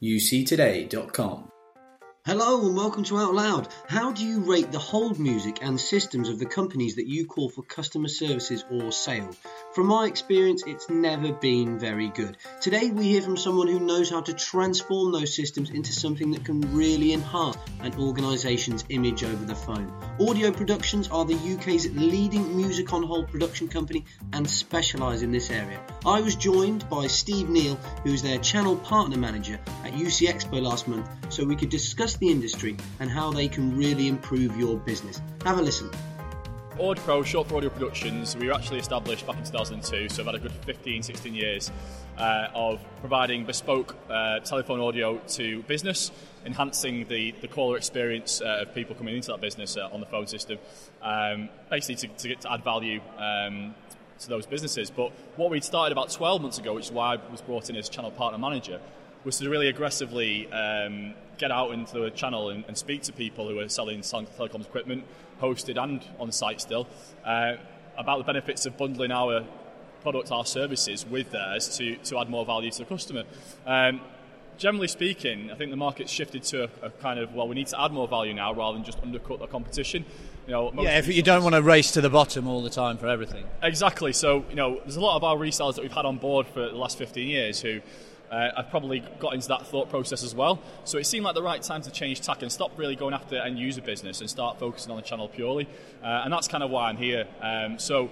uctoday.com. Hello and welcome to Out Loud. How do you rate the hold music and systems of the companies that you call for customer services or sales? From my experience, it's never been very good. Today we hear from someone who knows how to transform those systems into something that can really enhance an organisation's image over the phone. Audio Productions are the UK's leading music on hold production company and specialise in this area. I was joined by Steve Neil, who's their channel partner manager at UC Expo last month, so we could discuss the industry and how they can really improve your business. Have a listen. AudPro, short for Audio Productions, we were actually established back in 2002, so I've had a good 15, 16 years uh, of providing bespoke uh, telephone audio to business, enhancing the, the caller experience uh, of people coming into that business uh, on the phone system, um, basically to, to, get to add value um, to those businesses. But what we'd started about 12 months ago, which is why I was brought in as channel partner manager, was to really aggressively um, get out into the channel and, and, speak to people who are selling telecoms equipment, hosted and on site still, uh, about the benefits of bundling our products, our services with theirs to, to add more value to the customer. Um, generally speaking, I think the market's shifted to a, a, kind of well, we need to add more value now rather than just undercut the competition. You know, yeah, if you don't want to race to the bottom all the time for everything. Exactly. So you know, there's a lot of our resellers that we've had on board for the last 15 years who uh, I've probably got into that thought process as well. So it seemed like the right time to change tack and stop really going after end user business and start focusing on the channel purely. Uh, and that's kind of why I'm here. Um, so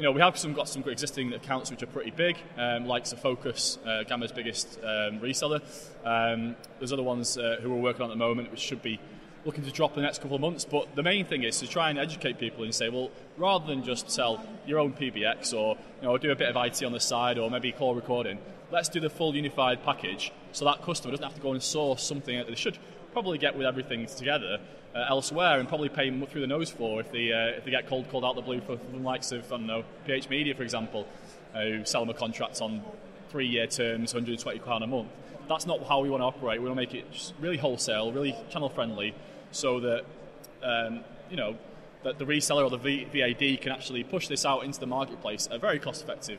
you know, we have some got some existing accounts which are pretty big, um, like Focus, uh, Gamma's biggest um, reseller. Um, there's other ones uh, who we're working on at the moment, which should be looking to drop in the next couple of months. But the main thing is to try and educate people and say, well, rather than just sell your own PBX or you know do a bit of IT on the side or maybe call recording, let's do the full unified package so that customer doesn't have to go and source something that they should probably get with everything together uh, elsewhere and probably pay through the nose for if they uh, if they get cold called out the blue for, the likes of I don't know PH Media for example, uh, who sell them a contract on three year terms, 120 pound a month. That's not how we want to operate. We want to make it really wholesale, really channel friendly, so that um, you know that the reseller or the v- VAD can actually push this out into the marketplace at a very cost effective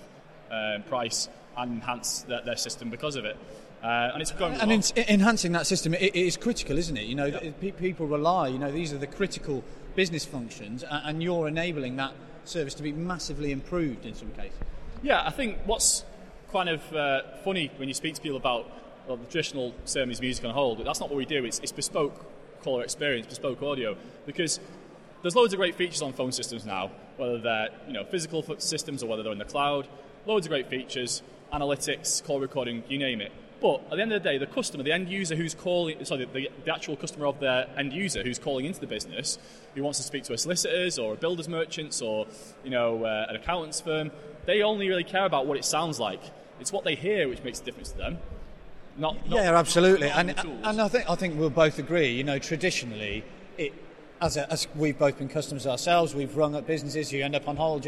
um, price and enhance their, their system because of it. Uh, and it's going and in, enhancing that system it, it is critical, isn't it? You know, yeah. people rely. You know, these are the critical business functions, and you're enabling that service to be massively improved in some cases. Yeah, I think what's kind of uh, funny when you speak to people about well, the traditional Siamese music on hold, but that's not what we do. It's, it's bespoke caller experience, bespoke audio, because there's loads of great features on phone systems now, whether they're you know physical systems or whether they're in the cloud. Loads of great features, analytics, call recording, you name it. But at the end of the day, the customer, the end user who's calling, sorry, the, the actual customer of their end user who's calling into the business, who wants to speak to a solicitors or a builder's merchants or you know uh, an accountant's firm, they only really care about what it sounds like. It's what they hear which makes a difference to them. Not, not yeah, absolutely, and and I think I think we'll both agree. You know, traditionally, it as, a, as we've both been customers ourselves, we've rung up businesses. You end up on hold.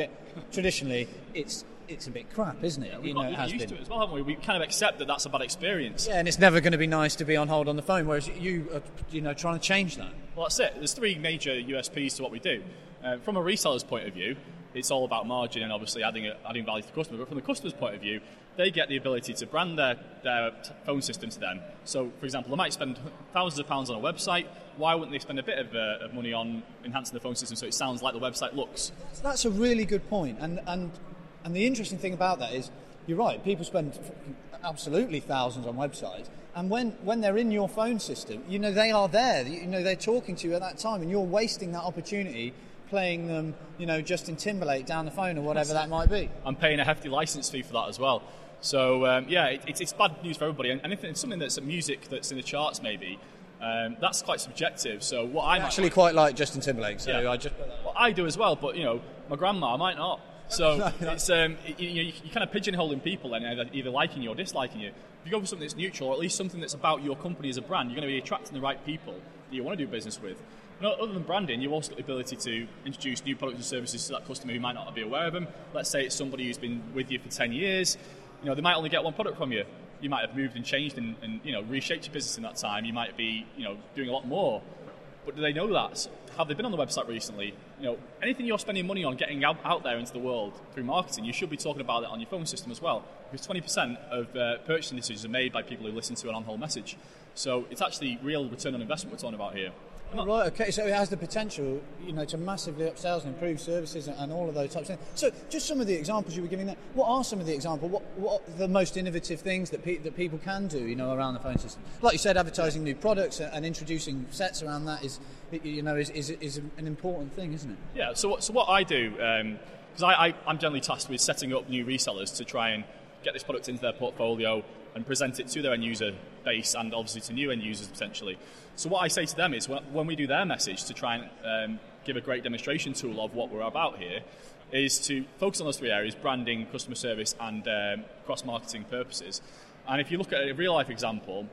Traditionally, it's it's a bit crap, isn't it? Yeah, you know, it has used been. to it as well, haven't we? We kind of accept that that's a bad experience. Yeah, and it's never going to be nice to be on hold on the phone, whereas you are, you know, trying to change that. Well, that's it. There's three major USPs to what we do. Uh, from a reseller's point of view, it's all about margin and obviously adding adding value to the customer. But from the customer's point of view, they get the ability to brand their, their phone system to them. So, for example, they might spend thousands of pounds on a website. Why wouldn't they spend a bit of, uh, of money on enhancing the phone system so it sounds like the website looks? That's a really good point. And, and and the interesting thing about that is, you're right, people spend absolutely thousands on websites. And when, when they're in your phone system, you know, they are there. You know, they're talking to you at that time, and you're wasting that opportunity playing them, you know, Justin Timberlake down the phone or whatever that might be. I'm paying a hefty license fee for that as well. So, um, yeah, it, it's, it's bad news for everybody. And if it's something that's a music that's in the charts, maybe, um, that's quite subjective. So, what I actually quite like Justin Timberlake, so yeah. I just. Well, I do as well, but, you know, my grandma might not. So it's um, you, you, are kind of pigeonholing people and either, either liking you or disliking you. If you go for something that's neutral, or at least something that's about your company as a brand, you're going to be attracting the right people that you want to do business with. Other than branding, you've also got the ability to introduce new products and services to that customer who might not be aware of them. Let's say it's somebody who's been with you for 10 years. You know, they might only get one product from you. You might have moved and changed and, and you know reshaped your business in that time. You might be you know doing a lot more But do they know that? Have they been on the website recently? You know, anything you're spending money on getting out, out there into the world through marketing, you should be talking about it on your phone system as well. Because 20% of uh, purchasing decisions are made by people who listen to an on-hold message. So it's actually real return on investment we're talking about here. Right, okay, so it has the potential, you know, to massively up sales and improve services and, and all of those types of things. So, just some of the examples you were giving there. What are some of the examples? What, what are the most innovative things that, pe- that people can do, you know, around the phone system? Like you said, advertising new products and, and introducing sets around that is, you know, is, is, is an important thing, isn't it? Yeah. So, what, so what I do, um, because I, I, I'm generally tasked with setting up new resellers to try and get this product into their portfolio and present it to their end user base and obviously to new end users potentially. So what I say to them is when we do their message to try and um, give a great demonstration tool of what we're about here, is to focus on those three areas: branding, customer service, and um, cross-marketing purposes. And if you look at a real life example,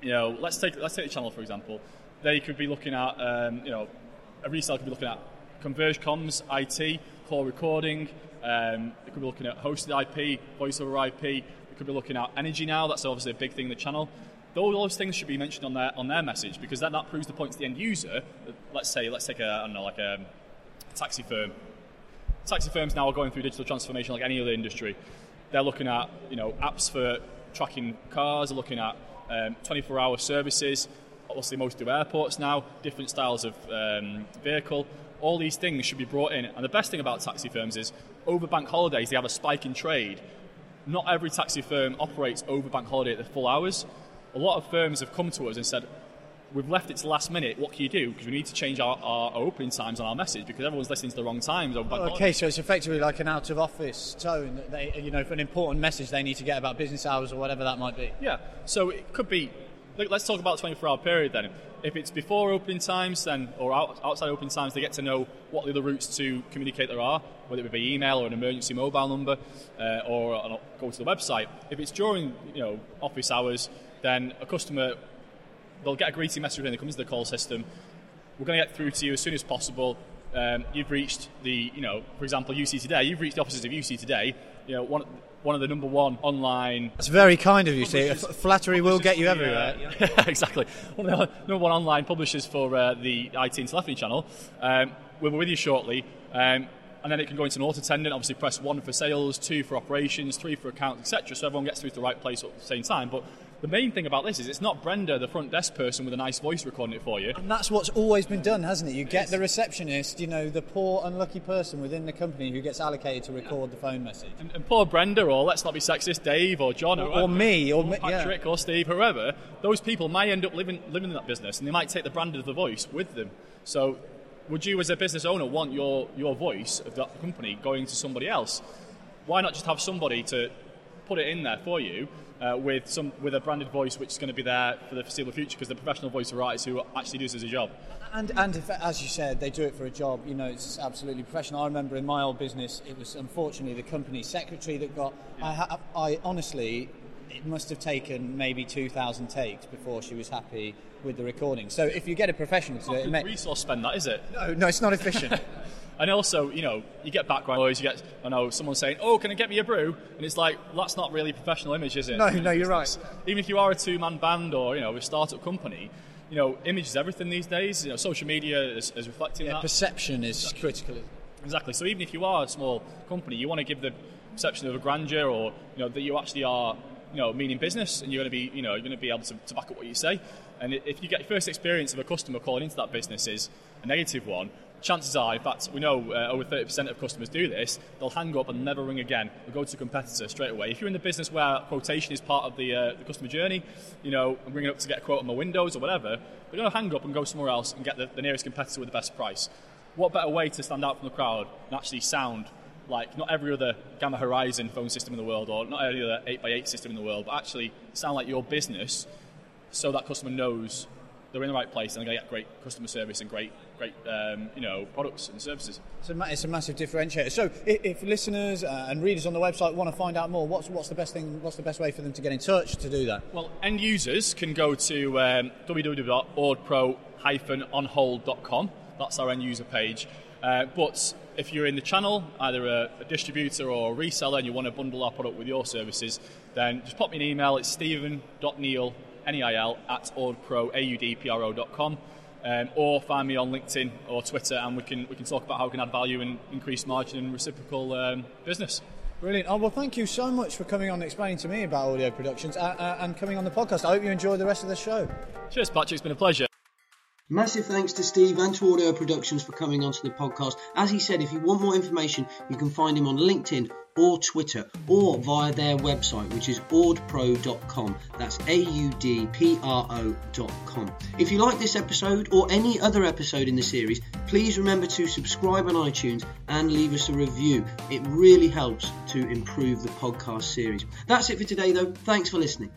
you know, let's take let's take the channel for example. They could be looking at, um, you know, a reseller could be looking at converge comms, IT, call recording. Um, they could be looking at hosted IP, voice over IP. They could be looking at energy now. That's obviously a big thing in the channel those things should be mentioned on their on their message because that, that proves the point to the end user. Let's say let's take a I don't know like a, a taxi firm. Taxi firms now are going through digital transformation like any other industry. They're looking at you know apps for tracking cars. They're looking at um, 24-hour services. Obviously, most do airports now. Different styles of um, vehicle. All these things should be brought in. And the best thing about taxi firms is over bank holidays they have a spike in trade. Not every taxi firm operates over bank holiday at the full hours a lot of firms have come to us and said, we've left it to the last minute. What can you do? Because we need to change our, our, opening times on our message because everyone's listening to the wrong times. Okay, so it's effectively like an out of office tone that they, you know, for an important message they need to get about business hours or whatever that might be. Yeah. So it could be. Let's talk about 24 hour period then. If it's before opening times, then or out, outside opening times, they get to know what the other routes to communicate there are, whether it be email or an emergency mobile number, uh, or uh, go to the website. If it's during you know office hours, then a customer they'll get a greeting message when they come into the call system. We're going to get through to you as soon as possible. Um, you've reached the, you know, for example, UC Today. You've reached the offices of UC Today. You know, one one of the number one online. That's very kind of you. See, flattery will get you everywhere. Yeah, exactly. One of the number one online publishers for uh, the IT and telephony channel. Um, we'll be with you shortly. Um, and then it can go into an auto attendant. Obviously, press one for sales, two for operations, three for accounts, etc. So everyone gets through to the right place at the same time. But the main thing about this is it's not Brenda, the front desk person with a nice voice recording it for you. And that's what's always been done, hasn't it? You get the receptionist, you know, the poor unlucky person within the company who gets allocated to record the phone message. And, and poor Brenda, or let's not be sexist, Dave or John, or, or, or me, or, or Patrick, yeah. or Steve, whoever. Those people might end up living living in that business, and they might take the brand of the voice with them. So, would you, as a business owner, want your your voice of that company going to somebody else? Why not just have somebody to put it in there for you uh, with some with a branded voice which is going to be there for the foreseeable future because the professional voice of writers who actually do this as a job. And and if, as you said, they do it for a job. You know, it's absolutely professional. I remember in my old business, it was unfortunately the company secretary that got. Yeah. I, I honestly, it must have taken maybe two thousand takes before she was happy with the recording. So if you get a professional to do it, it may, resource spend that is it? No, no, it's not efficient. And also, you know, you get background noise. You get, I know, someone saying, "Oh, can I get me a brew?" And it's like that's not really professional image, is it? No, no, you're right. Even if you are a two-man band or you know a startup company, you know, image is everything these days. You know, social media is, is reflecting yeah, that. Perception is exactly. critical. Exactly. So even if you are a small company, you want to give the perception of a grandeur, or you know, that you actually are, you know, meaning business, and you're going to be, you know, you're going to be able to, to back up what you say. And if you get your first experience of a customer calling into that business is a negative one, chances are, in fact, we know uh, over 30% of customers do this, they'll hang up and never ring again. They'll go to a competitor straight away. If you're in the business where quotation is part of the, uh, the customer journey, you know, I'm ringing up to get a quote on my windows or whatever, they're going to hang up and go somewhere else and get the, the nearest competitor with the best price. What better way to stand out from the crowd and actually sound like not every other Gamma Horizon phone system in the world or not every other 8x8 system in the world, but actually sound like your business so that customer knows they're in the right place and they're going to get great customer service and great, great, um, you know, products and services. It's a, it's a massive differentiator. So, if, if listeners uh, and readers on the website want to find out more, what's what's the best thing? What's the best way for them to get in touch to do that? Well, end users can go to um, www.audpro-onhold.com. That's our end user page. Uh, but if you're in the channel, either a, a, distributor or a reseller, and you want to bundle our product with your services, then just pop me an email. It's stephen.neil N-E-I-L, at audpro, A-U-D-P-R-O.com. um, or find me on LinkedIn or Twitter, and we can we can talk about how we can add value and increase margin and reciprocal um, business. Brilliant. Oh, well, thank you so much for coming on and explaining to me about audio productions uh, uh, and coming on the podcast. I hope you enjoy the rest of the show. Cheers, Patrick. It's been a pleasure. Massive thanks to Steve and to Audio Productions for coming onto the podcast. As he said, if you want more information, you can find him on LinkedIn or Twitter or via their website, which is audpro.com. That's A U D P R O.com. If you like this episode or any other episode in the series, please remember to subscribe on iTunes and leave us a review. It really helps to improve the podcast series. That's it for today, though. Thanks for listening.